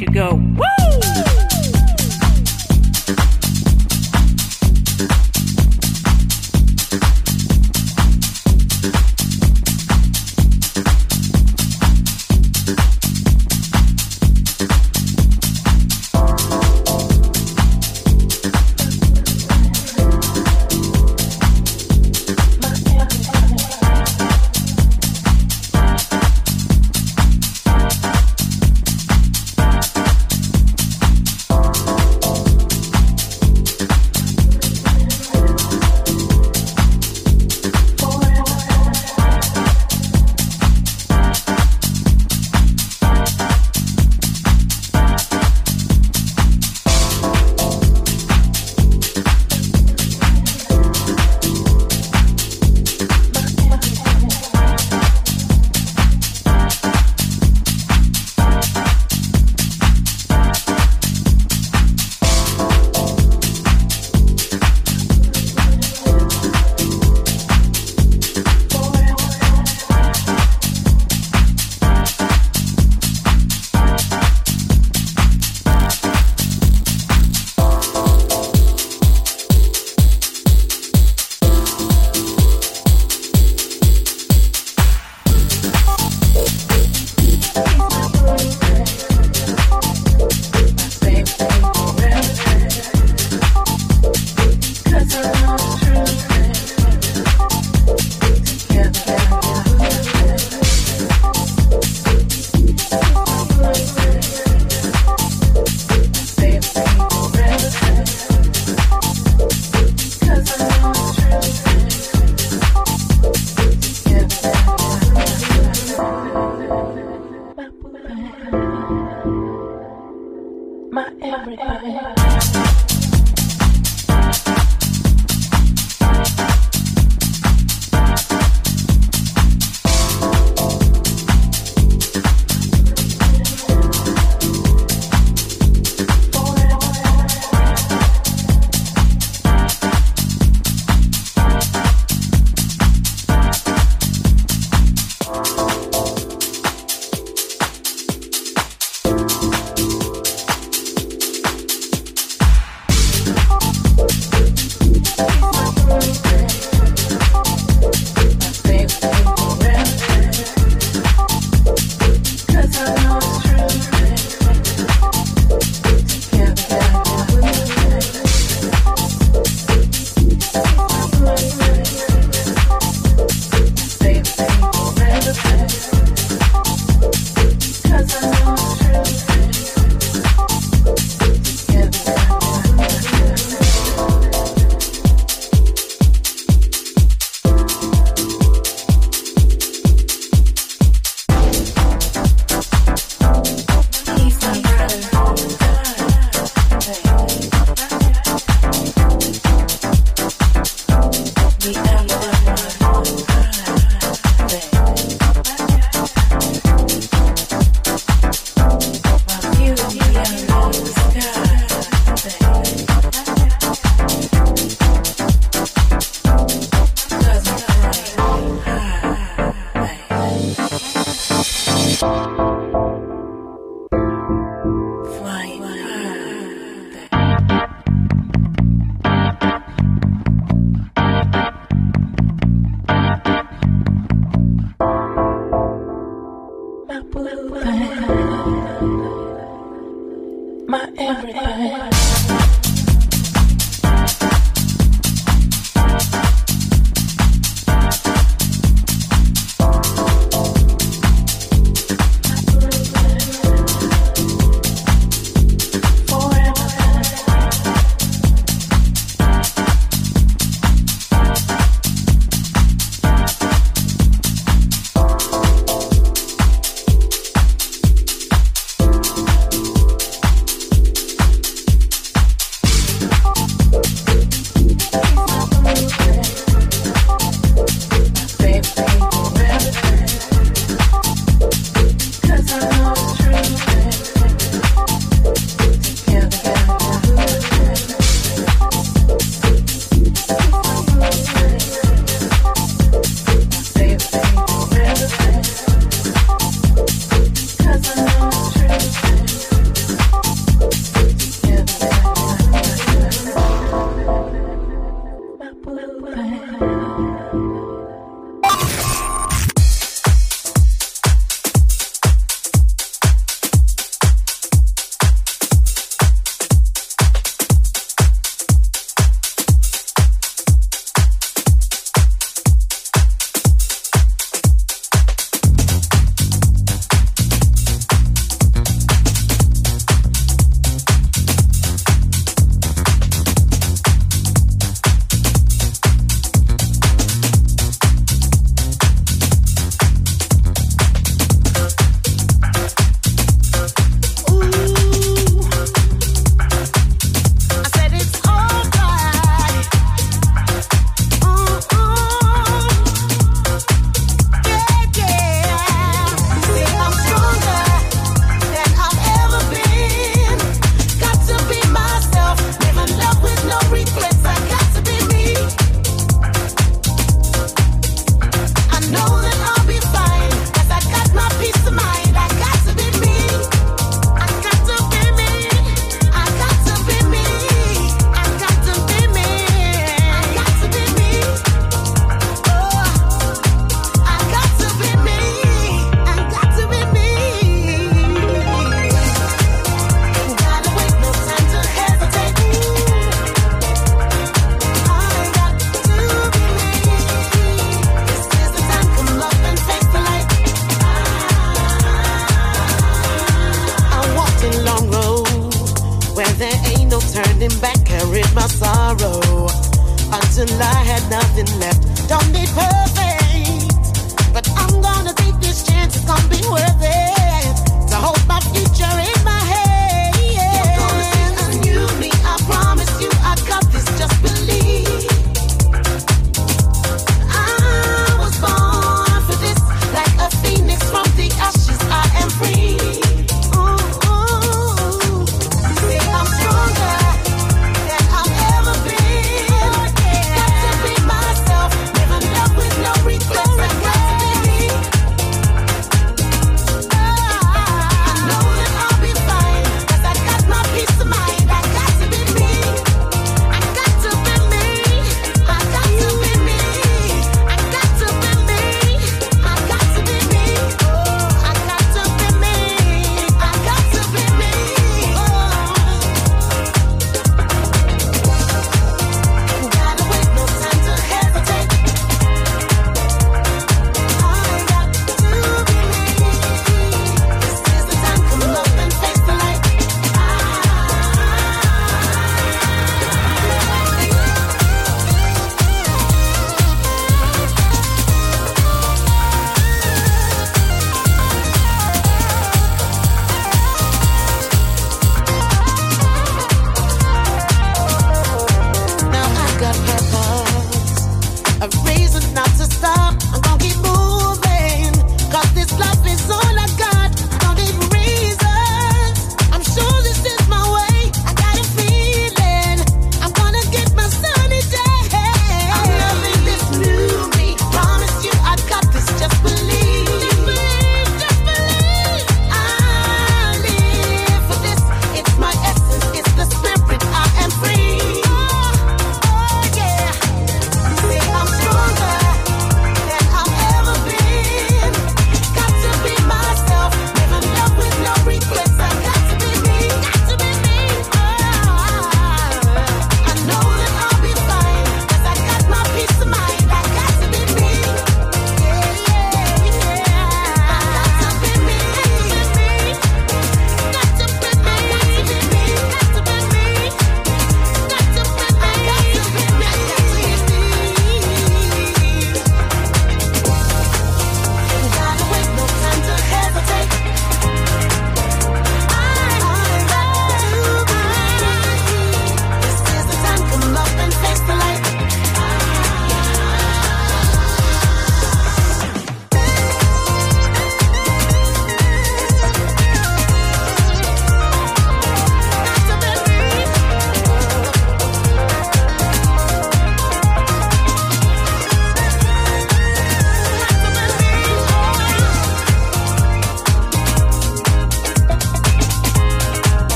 You go,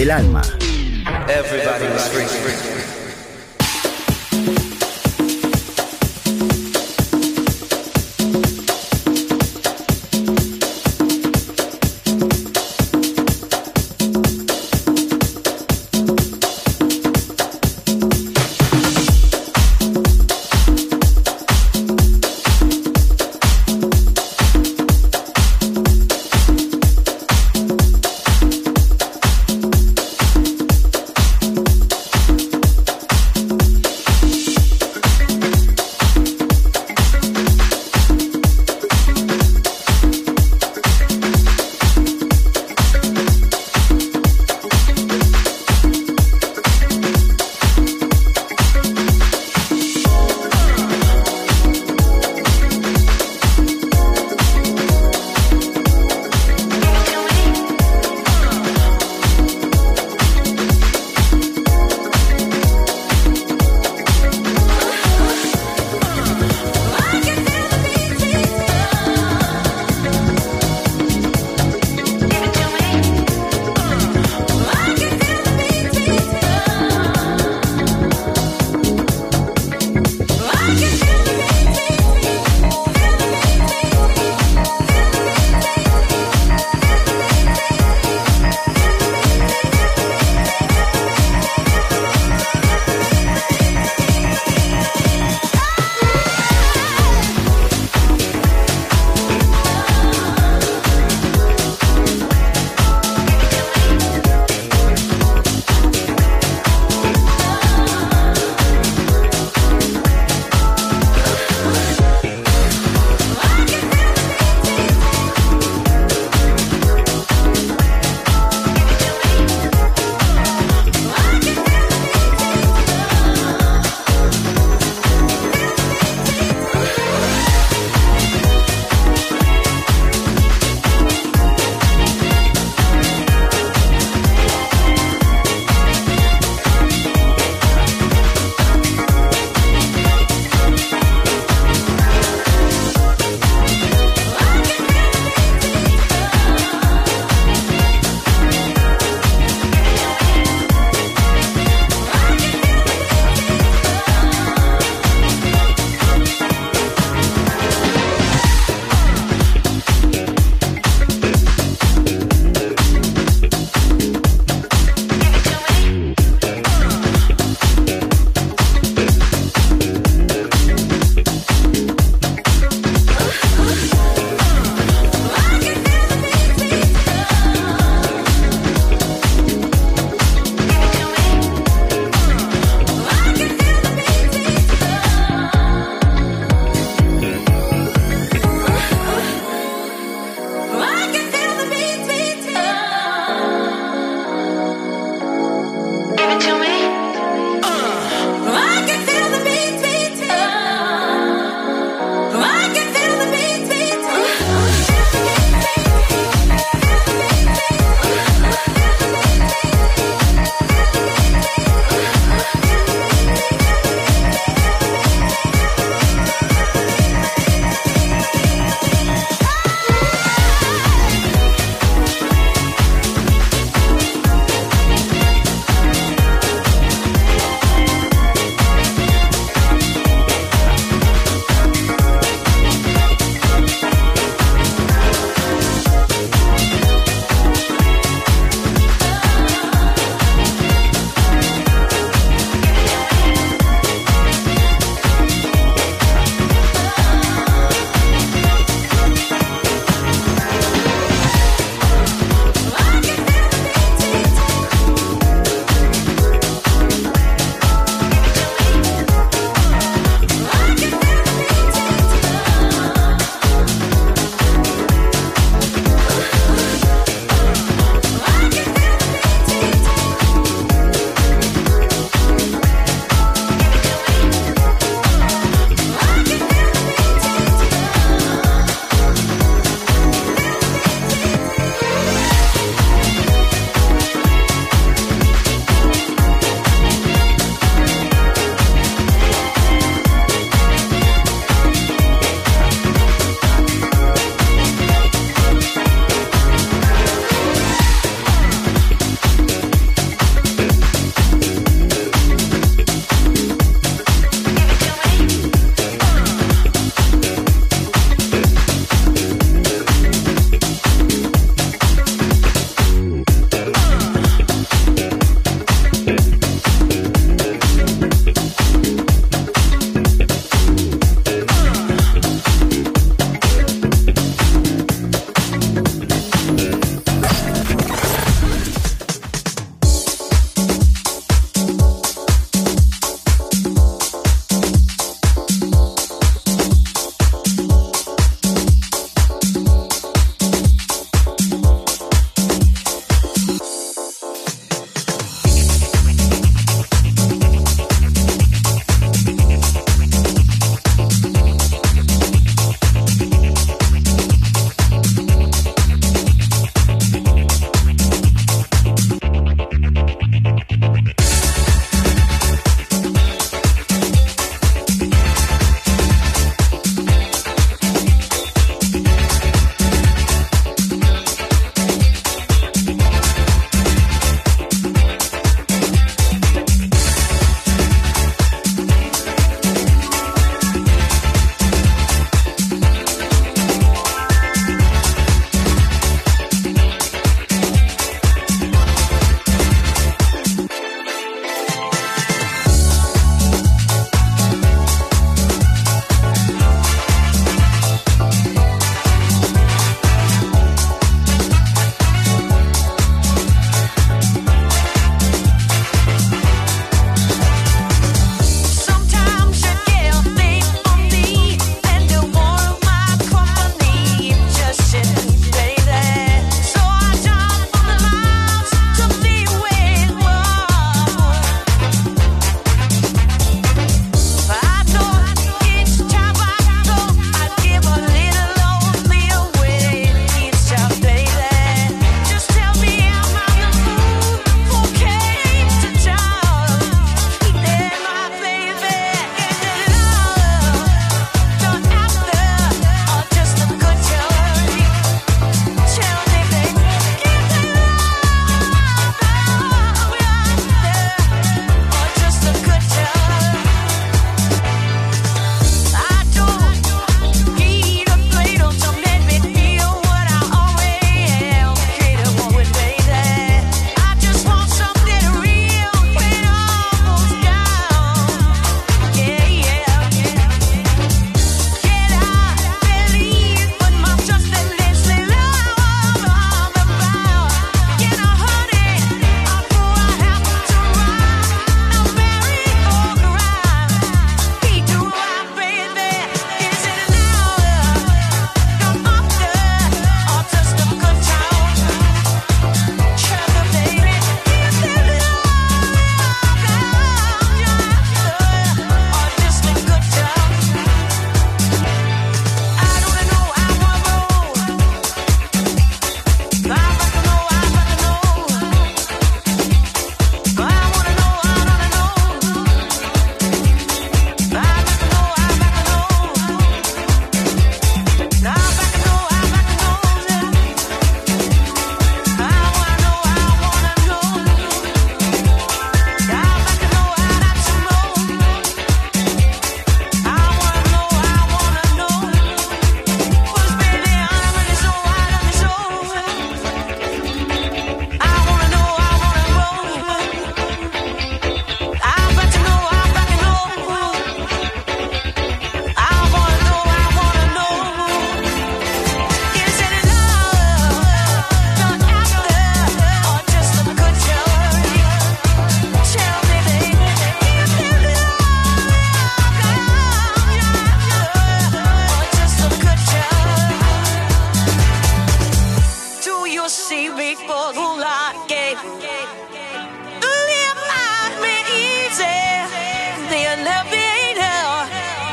Del alma.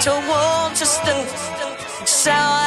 I don't want to stop. So I